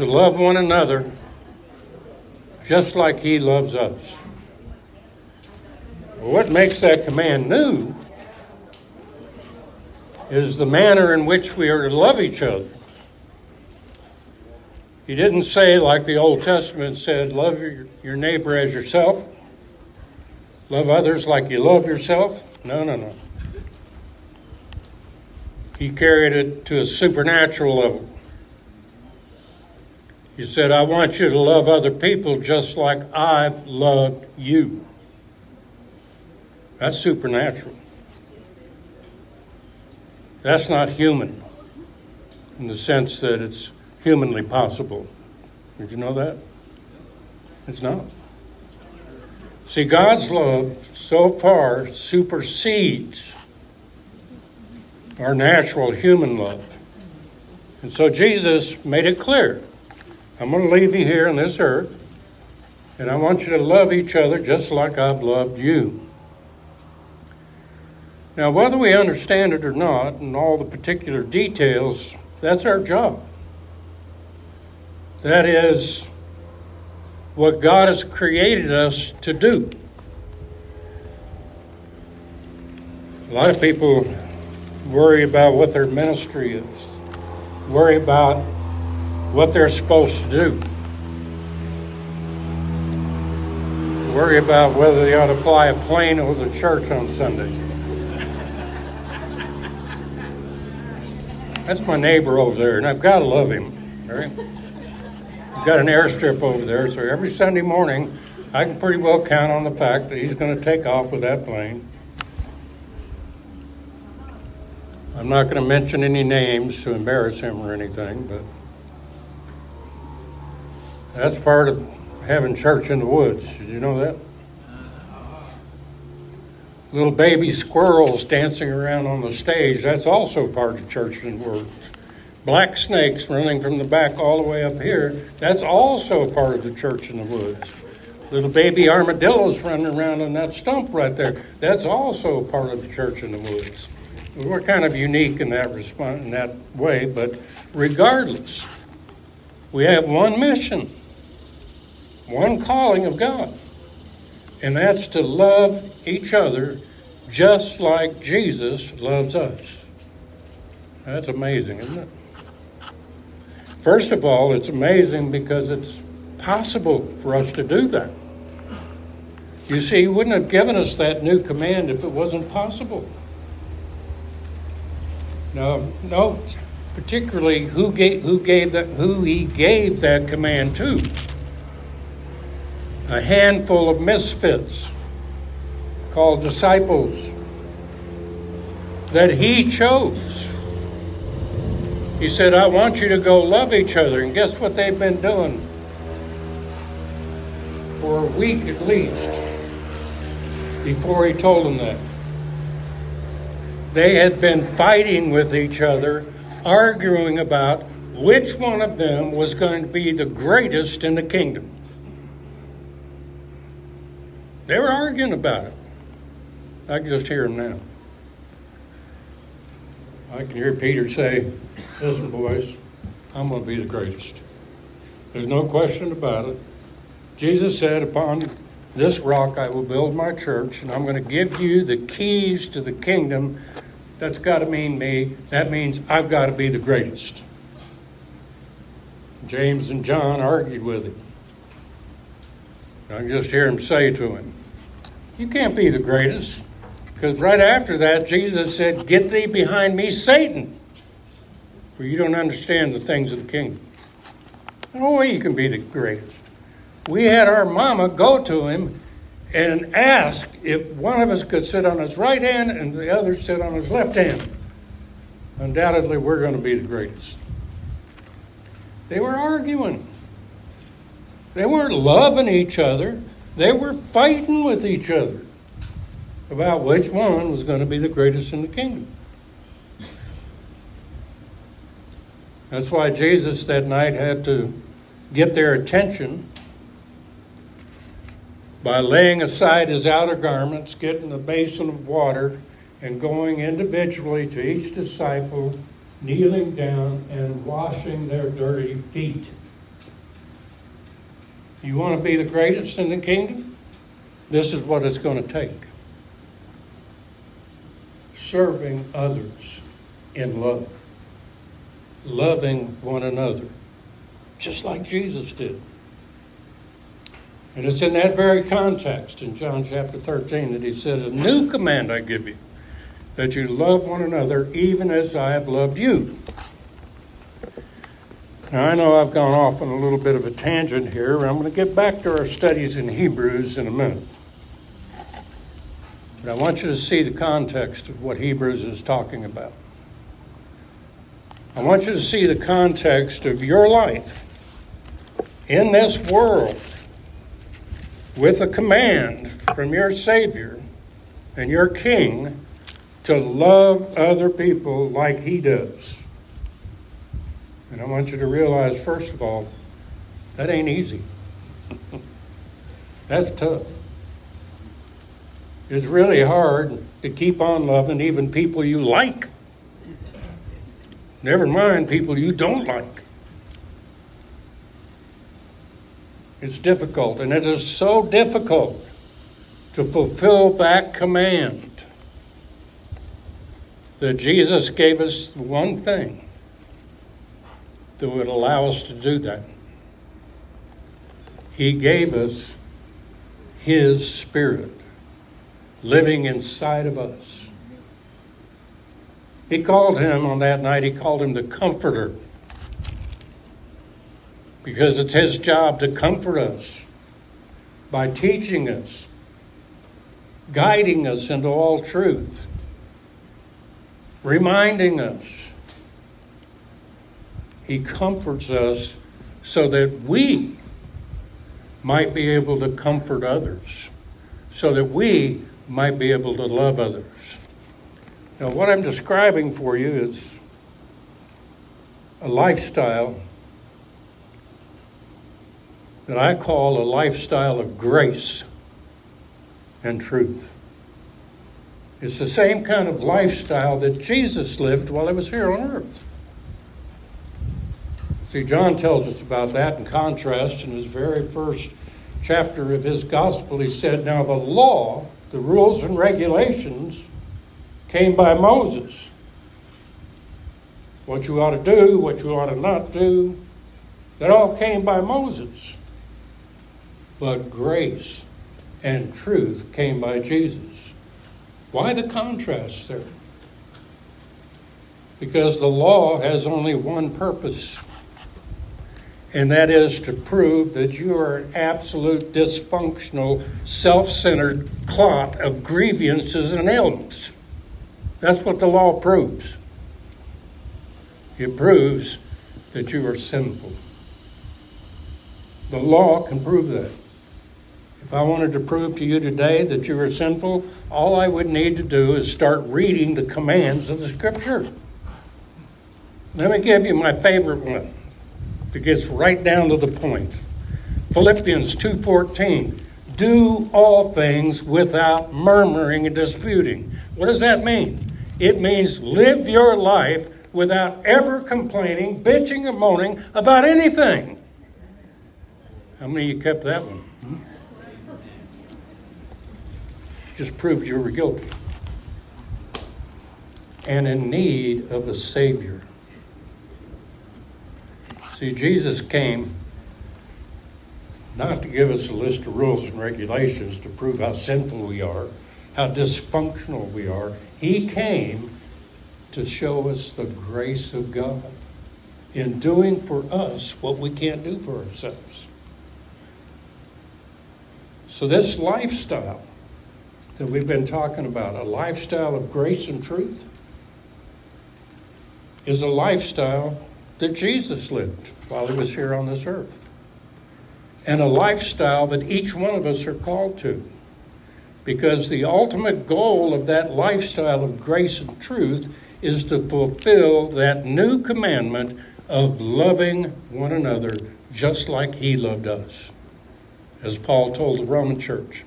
to love one another just like He loves us. What makes that command new is the manner in which we are to love each other. He didn't say, like the Old Testament said, love your, neighbor as yourself, love others like you love yourself. No, no, no. He carried it to a supernatural level. He said, I want you to love other people just like I've loved you. That's supernatural. That's not human in the sense that it's humanly possible. Did you know that? It's not. See, God's love so far supersedes our natural human love. And so Jesus made it clear I'm going to leave you here on this earth, and I want you to love each other just like I've loved you. Now, whether we understand it or not, and all the particular details, that's our job. That is what God has created us to do. A lot of people worry about what their ministry is, worry about what they're supposed to do, worry about whether they ought to fly a plane over the church on Sunday. That's my neighbor over there, and I've got to love him. He's got an airstrip over there, so every Sunday morning, I can pretty well count on the fact that he's going to take off with that plane. I'm not going to mention any names to embarrass him or anything, but that's part of having church in the woods. Did you know that? Little baby squirrels dancing around on the stage, that's also part of church in the woods. Black snakes running from the back all the way up here, that's also part of the church in the woods. Little baby armadillos running around on that stump right there, that's also part of the church in the woods. We're kind of unique in that response, in that way, but regardless, we have one mission, one calling of God, and that's to love each other just like Jesus loves us. That's amazing, isn't it? First of all, it's amazing because it's possible for us to do that. You see, He wouldn't have given us that new command if it wasn't possible. Now, no, particularly who gave, who gave that, who he gave that command to. A handful of misfits called disciples that he chose. He said, I want you to go love each other. And guess what they've been doing? For a week at least before he told them that. They had been fighting with each other, arguing about which one of them was going to be the greatest in the kingdom. They were arguing about it. I can just hear them now. I can hear Peter say, Listen, boys, I'm going to be the greatest. There's no question about it. Jesus said, Upon this rock I will build my church, and I'm going to give you the keys to the kingdom. That's got to mean me. That means I've got to be the greatest. James and John argued with him. I can just hear him say to him, You can't be the greatest. Because right after that, Jesus said, Get thee behind me, Satan, for you don't understand the things of the kingdom. No way you can be the greatest. We had our mama go to him and ask if one of us could sit on his right hand and the other sit on his left hand. Undoubtedly, we're going to be the greatest. They were arguing. They weren't loving each other. They were fighting with each other about which one was going to be the greatest in the kingdom. That's why Jesus that night had to get their attention by laying aside his outer garments, getting a basin of water, and going individually to each disciple, kneeling down and washing their dirty feet. You want to be the greatest in the kingdom? This is what it's going to take serving others in love, loving one another, just like Jesus did. And it's in that very context in John chapter 13 that he says, A new command I give you, that you love one another even as I have loved you. Now, I know I've gone off on a little bit of a tangent here. I'm going to get back to our studies in Hebrews in a minute. But I want you to see the context of what Hebrews is talking about. I want you to see the context of your life in this world with a command from your Savior and your King to love other people like He does. And I want you to realize, first of all, that ain't easy. That's tough. It's really hard to keep on loving even people you like. Never mind people you don't like. It's difficult, and it is so difficult to fulfill that command that Jesus gave us one thing that would allow us to do that. He gave us His Spirit living inside of us. He called him on that night, he called him the Comforter. Because it's his job to comfort us by teaching us, guiding us into all truth, reminding us. He comforts us so that we might be able to comfort others, so that we might be able to love others. Now, what I'm describing for you is a lifestyle that I call a lifestyle of grace and truth. It's the same kind of lifestyle that Jesus lived while he was here on earth. See, John tells us about that in contrast in his very first chapter of his gospel. He said, Now the law the rules and regulations came by Moses. What you ought to do, what you ought to not do, that all came by Moses. But grace and truth came by Jesus. Why the contrast there? Because the law has only one purpose and that is to prove that you are an absolute dysfunctional, self centered clot of grievances and ailments. That's what the law proves. It proves that you are sinful. The law can prove that. If I wanted to prove to you today that you are sinful, all I would need to do is start reading the commands of the Scripture. Let me give you my favorite one that gets right down to the point. Philippians 2:14 do all things without murmuring and disputing. What does that mean? It means live your life without ever complaining, bitching, or moaning about anything. How many of you kept that one? Hmm? Just proved you were guilty and in need of a Savior. See, Jesus came not to give us a list of rules and regulations to prove how sinful we are, how dysfunctional we are. He came to show us the grace of God in doing for us what we can't do for ourselves. So, this lifestyle that we've been talking about, a lifestyle of grace and truth, is a lifestyle that Jesus lived while he was here on this earth, and a lifestyle that each one of us are called to. Because the ultimate goal of that lifestyle of grace and truth is to fulfill that new commandment of loving one another just like he loved us. As Paul told the Roman church.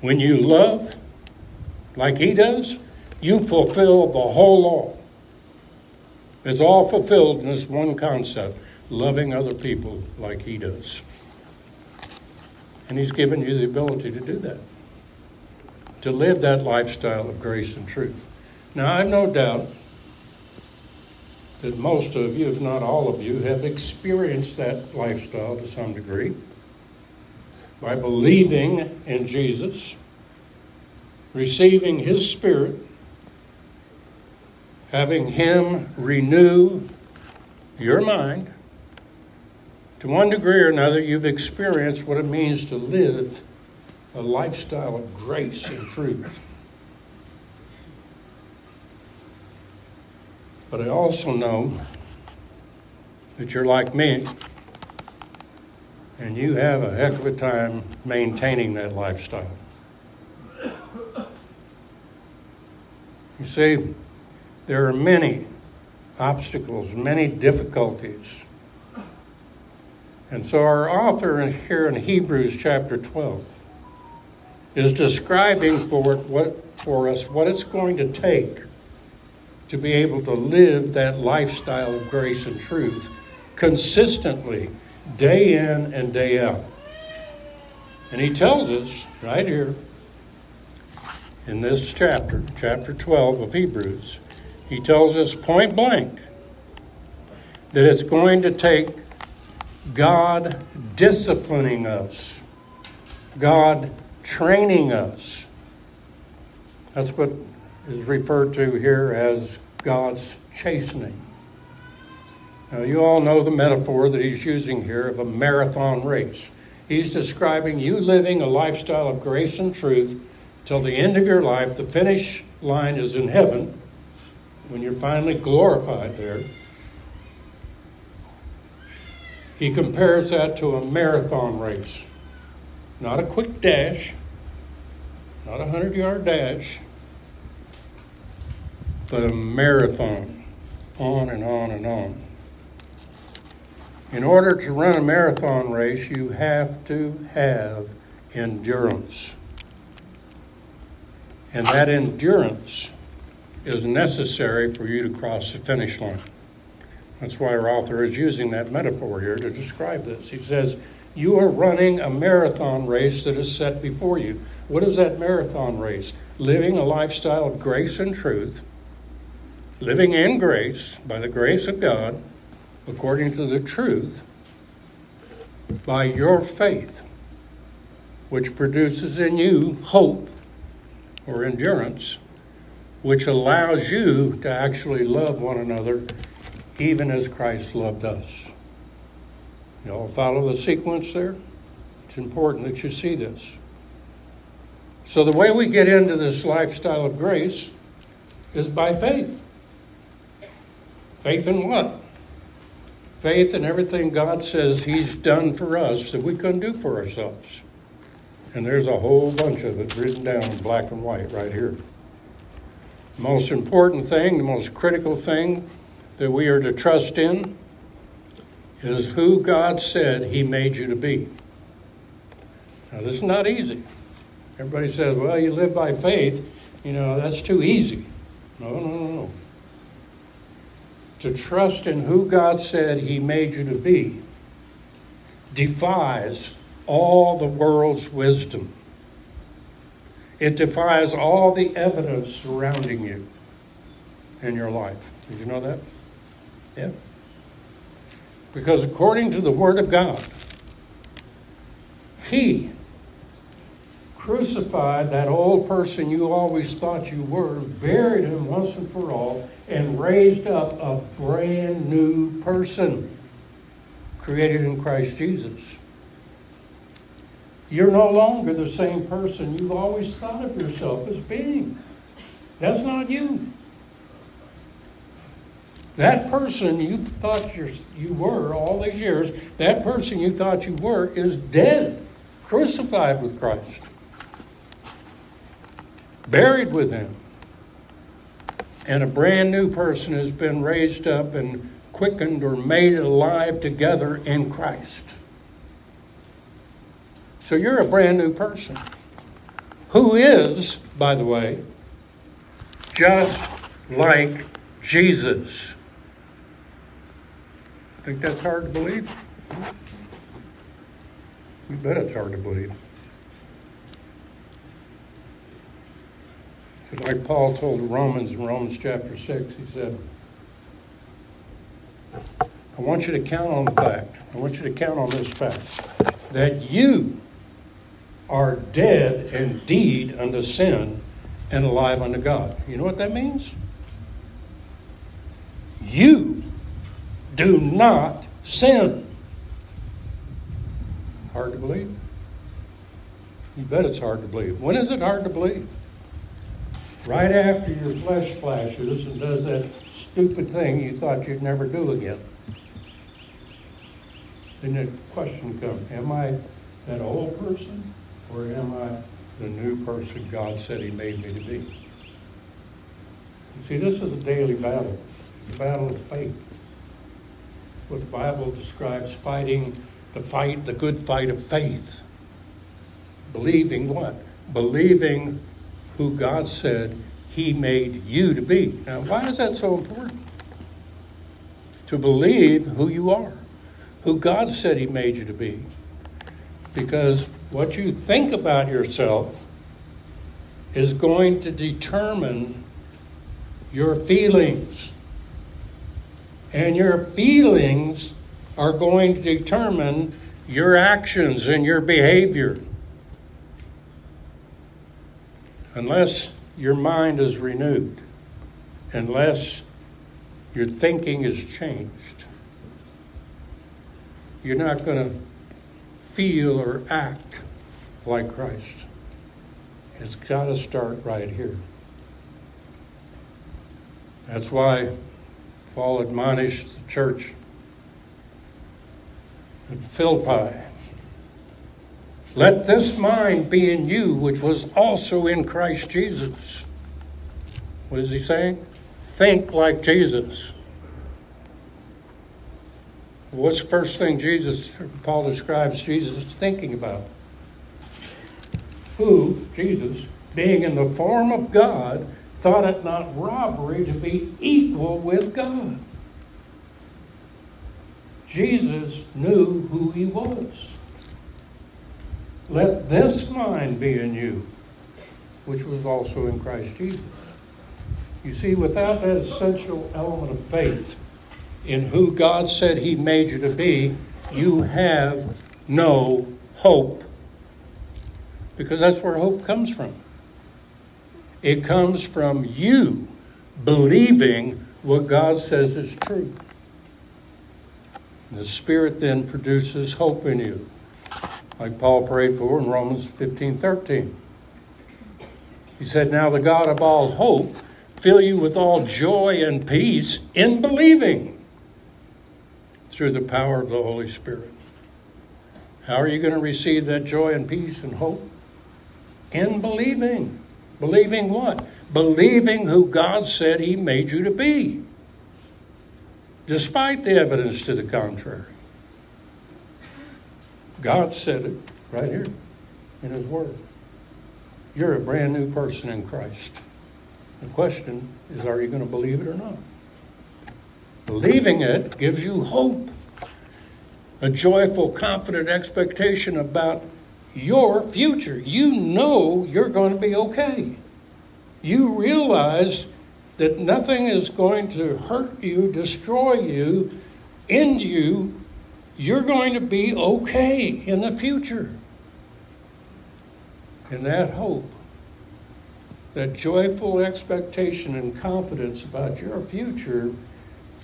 When you love like he does, you fulfill the whole law. It's all fulfilled in this one concept loving other people like He does. And He's given you the ability to do that, to live that lifestyle of grace and truth. Now, I've no doubt that most of you, if not all of you, have experienced that lifestyle to some degree by believing in Jesus, receiving His Spirit, having Him renew your mind. To one degree or another, you've experienced what it means to live a lifestyle of grace and truth. But I also know that you're like me, and you have a heck of a time maintaining that lifestyle. You see, there are many obstacles, many difficulties. And so, our author here in Hebrews chapter 12 is describing for, what, for us what it's going to take to be able to live that lifestyle of grace and truth consistently, day in and day out. And he tells us right here in this chapter, chapter 12 of Hebrews, he tells us point blank that it's going to take God disciplining us, God training us. That's what is referred to here as God's chastening. Now, you all know the metaphor that he's using here of a marathon race. He's describing you living a lifestyle of grace and truth till the end of your life. The finish line is in heaven when you're finally glorified there. He compares that to a marathon race, not a quick dash, not a 100 yard dash, but a marathon, on and on and on. In order to run a marathon race, you have to have endurance. And that endurance is necessary for you to cross the finish line. That's why our author is using that metaphor here to describe this. He says, You are running a marathon race that is set before you. What is that marathon race? Living a lifestyle of grace and truth living in grace, by the grace of God, according to the truth, by your faith, which produces in you hope or endurance, which allows you to actually love one another even as Christ loved us. You all follow the sequence there? It's important that you see this. So, the way we get into this lifestyle of grace is by faith. Faith in what? Faith in everything God says He's done for us that we couldn't do for ourselves. And there's a whole bunch of it written down in black and white right here. The most important thing, the most critical thing that we are to trust in is who God said He made you to be. Now, this is not easy. Everybody says, well, you live by faith. You know, that's too easy. No, no, no, no to trust in who God said He made you to be defies all the world's wisdom. It defies all the evidence surrounding you in your life. Did you know that? Yeah. Because according to the Word of God, He crucified that old person you always thought you were, buried him once and for all, and raised up a brand new person created in Christ Jesus. You're no longer the same person you've always thought of yourself as being. That's not you. That person you thought you were all these years, that person you thought you were, is dead, crucified with Christ buried with him. And a brand new person has been raised up and quickened or made alive together in Christ. So you're a brand new person. Who is, by the way, just like Jesus. I Think that's hard to believe? You bet it's hard to believe. Like Paul told the Romans in Romans chapter 6, he said, I want you to count on the fact, I want you to count on this fact, that you are dead indeed unto sin and alive unto God. You know what that means? You do not sin. Hard to believe? You bet it's hard to believe. When is it hard to believe? Right after your flesh flashes and does that stupid thing you thought you'd never do again. Then the question comes Am I that old person or am I the new person God said He made me to be? You see, this is a daily battle, a battle of faith. What the Bible describes fighting the fight, the good fight of faith. Believing what? Believing who God said He made you to be. Now, why is that so important? To believe who you are, who God said He made you to be. Because what you think about yourself is going to determine your feelings. And your feelings are going to determine your actions and your behavior. Unless your mind is renewed, unless your thinking is changed, you're not going to feel or act like Christ. It's got to start right here. That's why Paul admonished the church at Philippi. Let this mind be in you, which was also in Christ Jesus. What is he saying? Think like Jesus. What's the first thing Jesus, Paul describes Jesus thinking about? Who, Jesus, being in the form of God, thought it not robbery to be equal with God. Jesus knew who he was. Let this mind be in you, which was also in Christ Jesus. You see, without that essential element of faith in who God said He made you to be, you have no hope. Because that's where hope comes from. It comes from you believing what God says is true. The Spirit then produces hope in you, like Paul prayed for in Romans 15 13. He said, Now the God of all hope fill you with all joy and peace in believing through the power of the Holy Spirit. How are you going to receive that joy and peace and hope? In believing. Believing what? Believing who God said He made you to be despite the evidence to the contrary. God said it right here in His Word. You're a brand new person in Christ. The question is are you going to believe it or not? Believing it gives you hope, a joyful, confident expectation about your future. You know you're going to be okay. You realize that nothing is going to hurt you, destroy you, end you. You're going to be okay in the future. And that hope, that joyful expectation and confidence about your future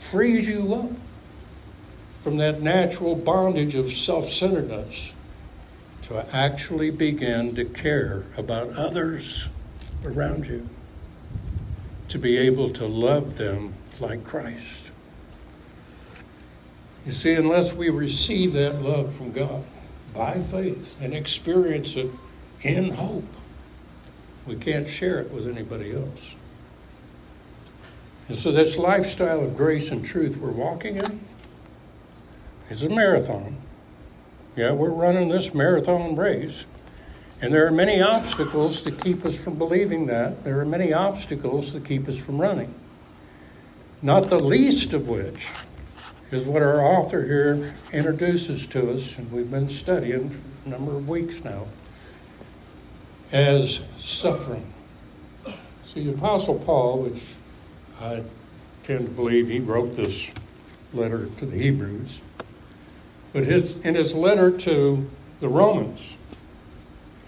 frees you up from that natural bondage of self centeredness to actually begin to care about others around you to be able to love them like Christ. You see, unless we receive that love from God by faith and experience it in hope, we can't share it with anybody else. And so, this lifestyle of grace and truth we're walking in is a marathon. Yeah, we're running this marathon race. And there are many obstacles that keep us from believing that. There are many obstacles that keep us from running. Not the least of which is what our author here introduces to us, and we've been studying for a number of weeks now, as suffering. See, the Apostle Paul, which I tend to believe he wrote this letter to the Hebrews, but his, in his letter to the Romans,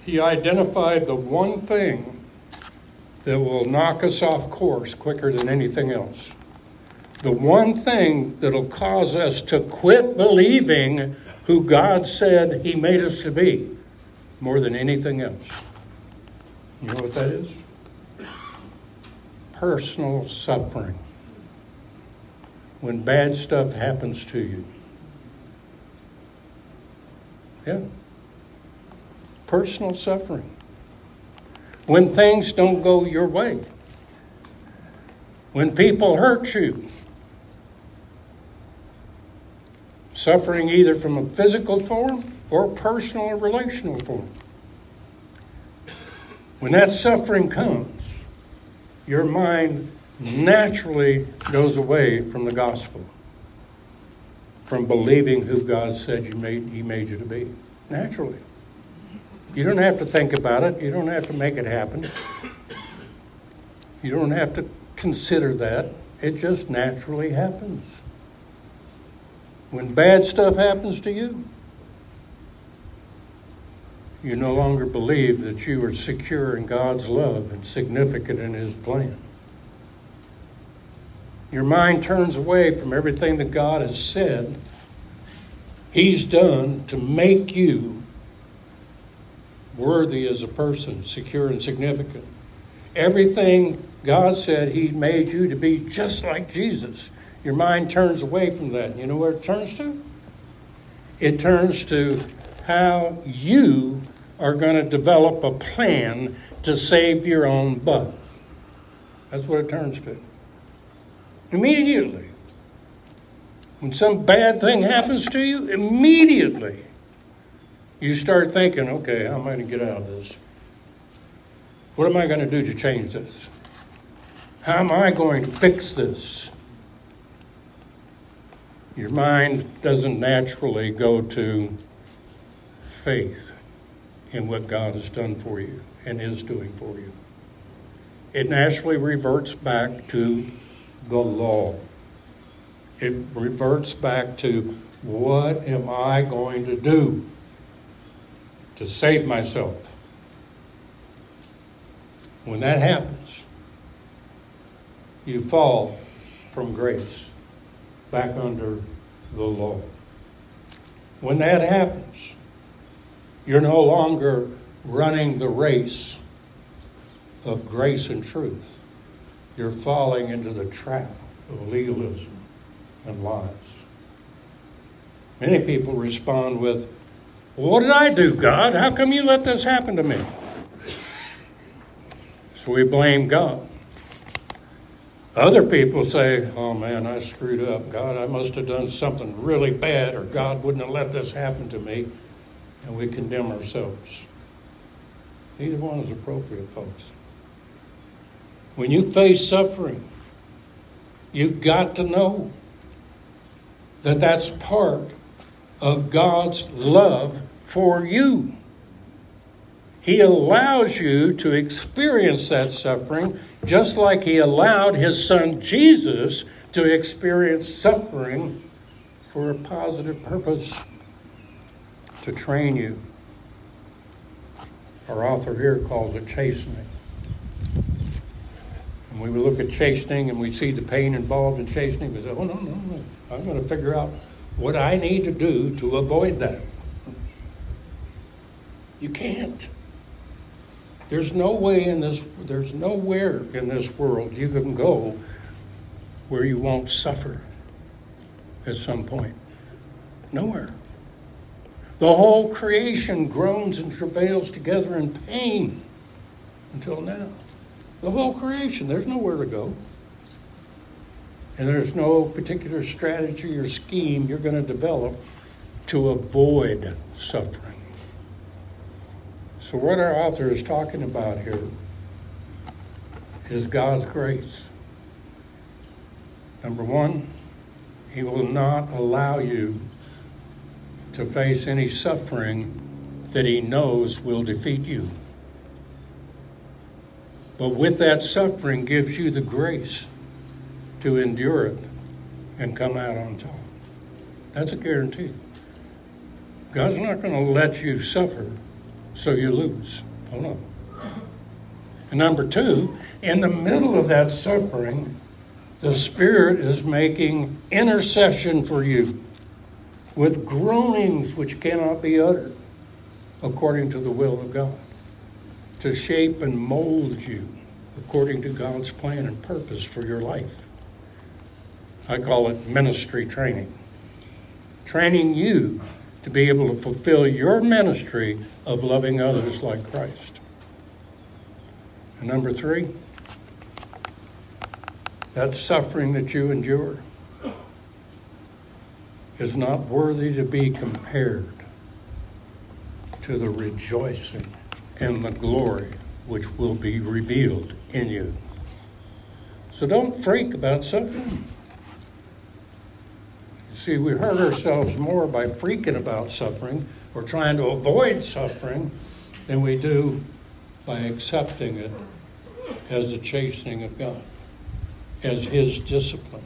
he identified the one thing that will knock us off course quicker than anything else the one thing that'll cause us to quit believing who God said He made us to be more than anything else. You know what that is? Personal suffering. When bad stuff happens to you. Yeah. Personal suffering. When things don't go your way. When people hurt you suffering either from a physical form or personal or relational form. When that suffering comes, your mind naturally goes away from the gospel, from believing who God said you made, He made you to be. Naturally. You don't have to think about it, you don't have to make it happen, you don't have to consider that. It just naturally happens. When bad stuff happens to you, you no longer believe that you are secure in God's love and significant in His plan. Your mind turns away from everything that God has said He's done to make you worthy as a person, secure and significant. Everything God said He made you to be just like Jesus. Your mind turns away from that. You know where it turns to? It turns to how you are going to develop a plan to save your own butt. That's what it turns to. Immediately. When some bad thing happens to you, immediately you start thinking, okay, how am I going to get out of this? What am I going to do to change this? How am I going to fix this? Your mind doesn't naturally go to faith in what God has done for you and is doing for you. It naturally reverts back to the law. It reverts back to what am I going to do to save myself? When that happens, you fall from grace back under the law. When that happens, you're no longer running the race of grace and truth. You're falling into the trap of legalism and lies. Many people respond with, What did I do, God? How come you let this happen to me? So we blame God. Other people say, oh man, I screwed up. God, I must have done something really bad, or God wouldn't have let this happen to me. And we condemn ourselves. Neither one is appropriate, folks. When you face suffering, you've got to know that that's part of God's love for you. He allows you to experience that suffering just like He allowed His Son Jesus to experience suffering for a positive purpose to train you. Our author here calls it chastening. And we look at chastening and we see the pain involved in chastening, we say, oh, no, no, no. I'm going to figure out what I need to do to avoid that. You can't. There's no way in this, there's nowhere in this world you can go where you won't suffer at some point. Nowhere. The whole creation groans and travails together in pain until now. The whole creation, there's nowhere to go. And there's no particular strategy or scheme you're going to develop to avoid suffering. So, what our author is talking about here is God's grace. Number one, He will not allow you to face any suffering that He knows will defeat you. But with that suffering gives you the grace to endure it and come out on top. That's a guarantee. God's not going to let you suffer so you lose. Oh no. And number two, in the middle of that suffering, the Spirit is making intercession for you with groanings which cannot be uttered according to the will of God to shape and mold you according to God's plan and purpose for your life. I call it ministry training. Training you to be able to fulfill your ministry of loving others like Christ. And number three, that suffering that you endure is not worthy to be compared to the rejoicing and the glory which will be revealed in you. So don't freak about suffering. You see, we hurt ourselves more by freaking about suffering or trying to avoid suffering than we do by accepting it as a chastening of God, as His discipline,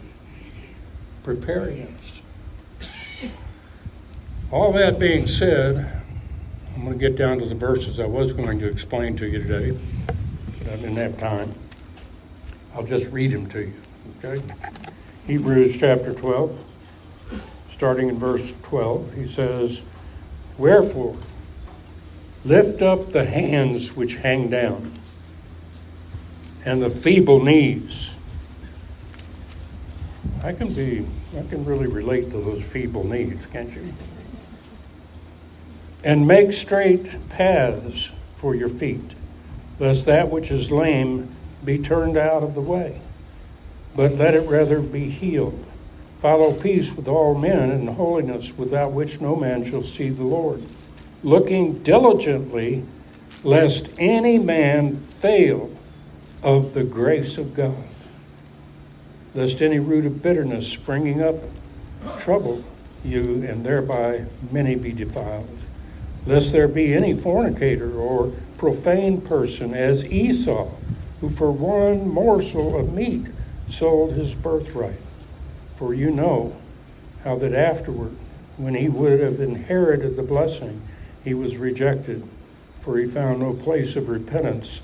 preparing us. All that being said, I'm going to get down to the verses I was going to explain to you today, I didn't have time. I'll just read them to you, okay? Hebrews chapter 12, starting in verse 12, he says, Wherefore, lift up the hands which hang down, and the feeble knees. I can be, I can really relate to those feeble knees, can't you? And make straight paths for your feet, lest that which is lame be turned out of the way, but let it rather be healed. Follow peace with all men and holiness, without which no man shall see the Lord. Looking diligently, lest any man fail of the grace of God, lest any root of bitterness springing up trouble you, and thereby many be defiled lest there be any fornicator or profane person as Esau, who for one morsel of meat sold his birthright. For you know how that afterward, when he would have inherited the blessing, he was rejected, for he found no place of repentance,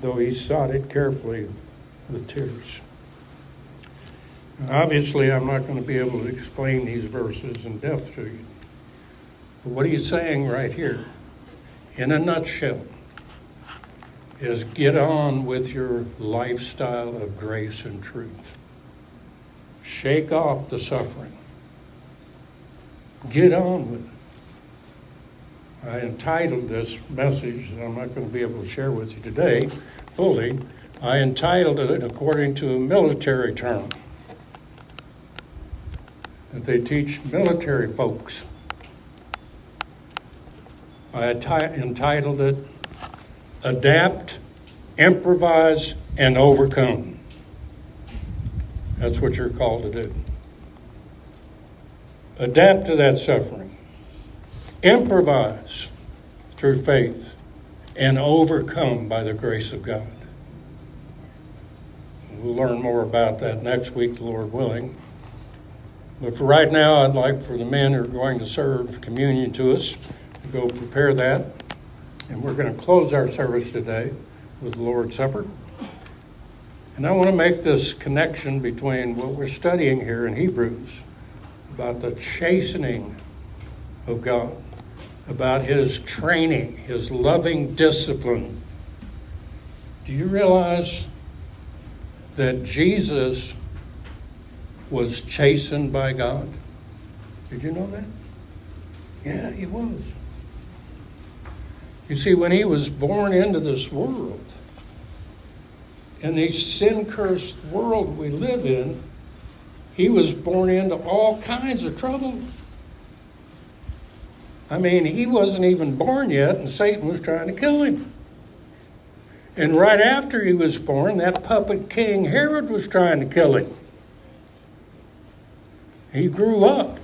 though he sought it carefully with tears. Obviously, I'm not going to be able to explain these verses in depth to you. What he's saying right here, in a nutshell, is get on with your lifestyle of grace and truth. Shake off the suffering. Get on with it. I entitled this message, I'm not going to be able to share with you today fully. I entitled it according to a military term that they teach military folks. I entitled it Adapt, Improvise, and Overcome. That's what you're called to do. Adapt to that suffering, improvise through faith, and overcome by the grace of God. We'll learn more about that next week, Lord willing. But for right now, I'd like for the men who are going to serve communion to us go prepare that. And we're going to close our service today with the Lord's Supper. And I want to make this connection between what we're studying here in Hebrews about the chastening of God, about His training, His loving discipline. Do you realize that Jesus was chastened by God? Did you know that? Yeah, he was. You see, when he was born into this world, in the sin cursed world we live in, he was born into all kinds of trouble. I mean, he wasn't even born yet, and Satan was trying to kill him. And right after he was born, that puppet king Herod was trying to kill him. He grew up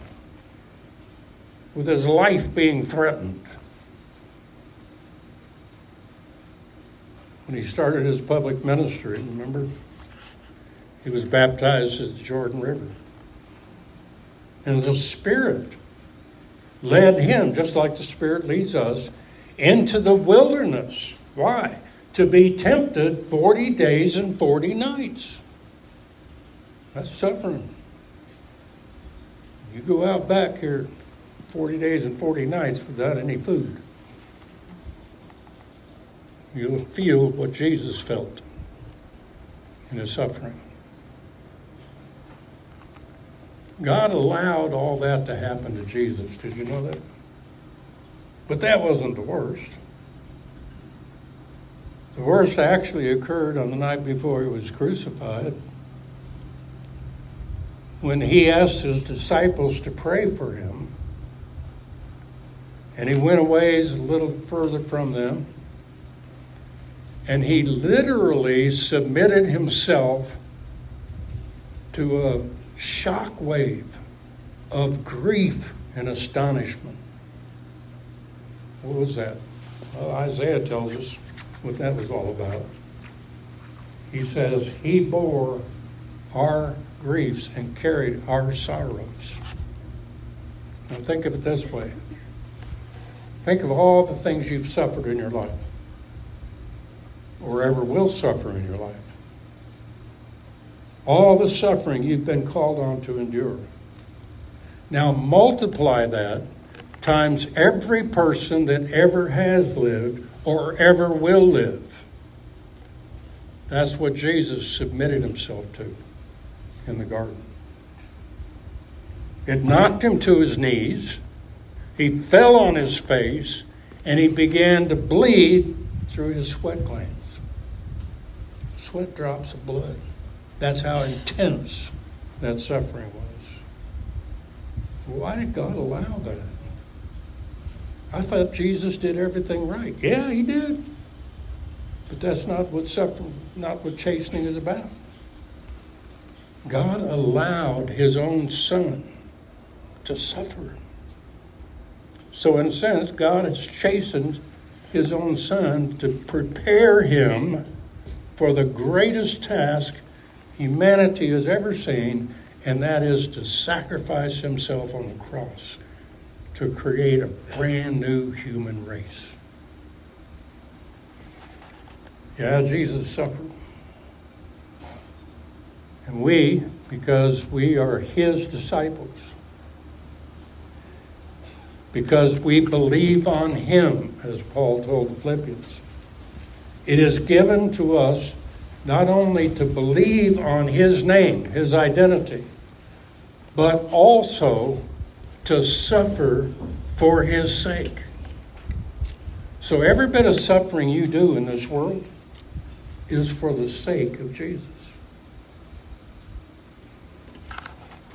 with his life being threatened. When he started his public ministry, remember? He was baptized at the Jordan River. And the Spirit led him, just like the Spirit leads us, into the wilderness. Why? To be tempted 40 days and 40 nights. That's suffering. You go out back here 40 days and 40 nights without any food. You'll feel what Jesus felt in his suffering. God allowed all that to happen to Jesus. Did you know that? But that wasn't the worst. The worst actually occurred on the night before he was crucified when he asked his disciples to pray for him. And he went away a little further from them. And he literally submitted himself to a shock wave of grief and astonishment. What was that? Well, Isaiah tells us what that was all about. He says, He bore our griefs and carried our sorrows. Now think of it this way think of all the things you've suffered in your life or ever will suffer in your life all the suffering you've been called on to endure. Now multiply that times every person that ever has lived or ever will live. That's what Jesus submitted himself to in the garden. It knocked him to his knees. He fell on his face and he began to bleed through his sweat glands. Sweat drops of blood. That's how intense that suffering was. Why did God allow that? I thought Jesus did everything right. Yeah, he did. But that's not what suffering, not what chastening is about. God allowed his own son to suffer. So, in a sense, God has chastened his own son to prepare him for the greatest task humanity has ever seen, and that is to sacrifice himself on the cross to create a brand new human race. Yeah, Jesus suffered. And we, because we are his disciples, because we believe on him, as Paul told the Philippians, it is given to us not only to believe on his name, his identity, but also to suffer for his sake. So every bit of suffering you do in this world is for the sake of Jesus.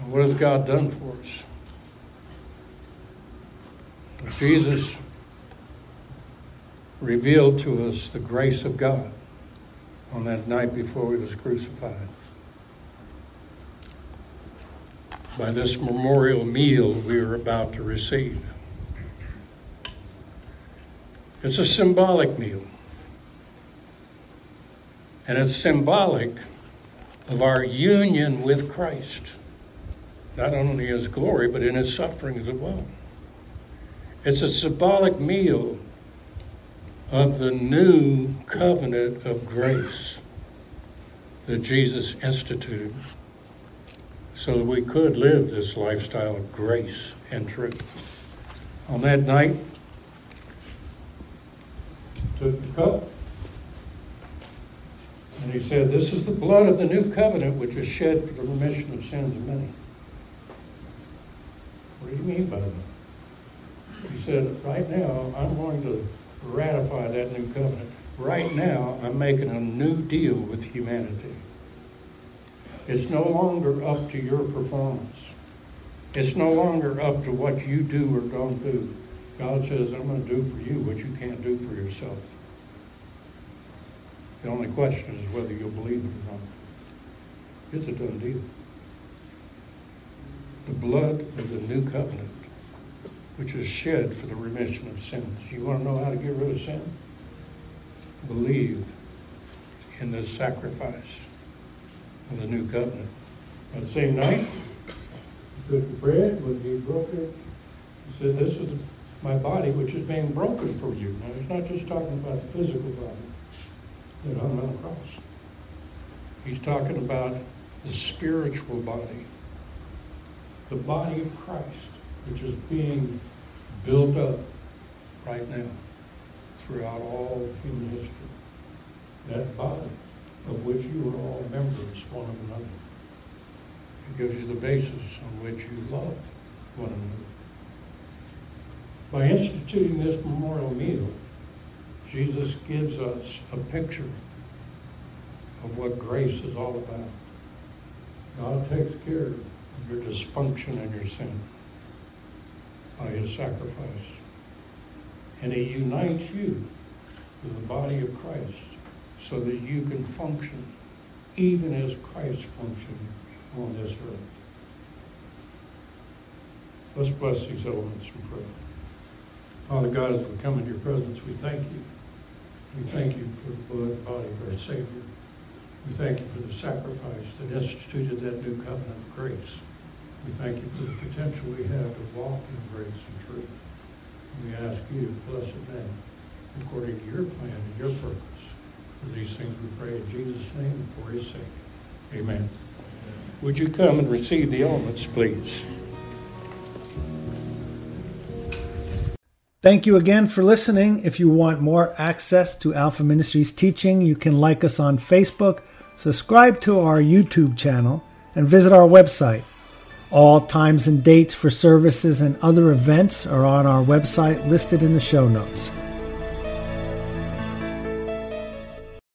What has God done for us? Jesus revealed to us the grace of God on that night before he was crucified. By this memorial meal we are about to receive. It's a symbolic meal. And it's symbolic of our union with Christ, not only in his glory, but in his sufferings as well. It's a symbolic meal of the new covenant of grace that Jesus instituted so that we could live this lifestyle of grace and truth. On that night, took the cup and he said, This is the blood of the new covenant which is shed for the remission of sins of many. What do you mean by that? He said, Right now, I'm going to ratify that new covenant. Right now, I'm making a new deal with humanity. It's no longer up to your performance. It's no longer up to what you do or don't do. God says, I'm going to do for you what you can't do for yourself. The only question is whether you'll believe it or not. It's a done deal. the blood of the new covenant, which is shed for the remission of sins. You want to know how to get rid of sin? Believe in this sacrifice of the new covenant. That same night, he took the bread, when he broke it, he said, This is my body which is being broken for you. Now, he's not just talking about the physical body that hung on the cross, he's talking about the spiritual body, the body of Christ, which is being built up right now throughout all human history. That body of which you are all members one of another. It gives you the basis on which you love one another. By instituting this memorial meal, Jesus gives us a picture of what grace is all about. God takes care of your dysfunction and your sin by his sacrifice. And he unites you with the body of Christ so that you can function even as Christ functioned on this earth. Let's bless these elements in prayer. Father God, as we come into your presence, we thank you. We thank you for the blood and body of our Savior. We thank you for the sacrifice that instituted that new covenant of grace. We thank you for the potential we have to walk in grace and truth. And we ask you to bless it now according to your plan and your purpose. For these things we pray in Jesus' name and for his sake. Amen. Would you come and receive the elements, please? Thank you again for listening. If you want more access to Alpha Ministries teaching, you can like us on Facebook, subscribe to our YouTube channel, and visit our website. All times and dates for services and other events are on our website listed in the show notes.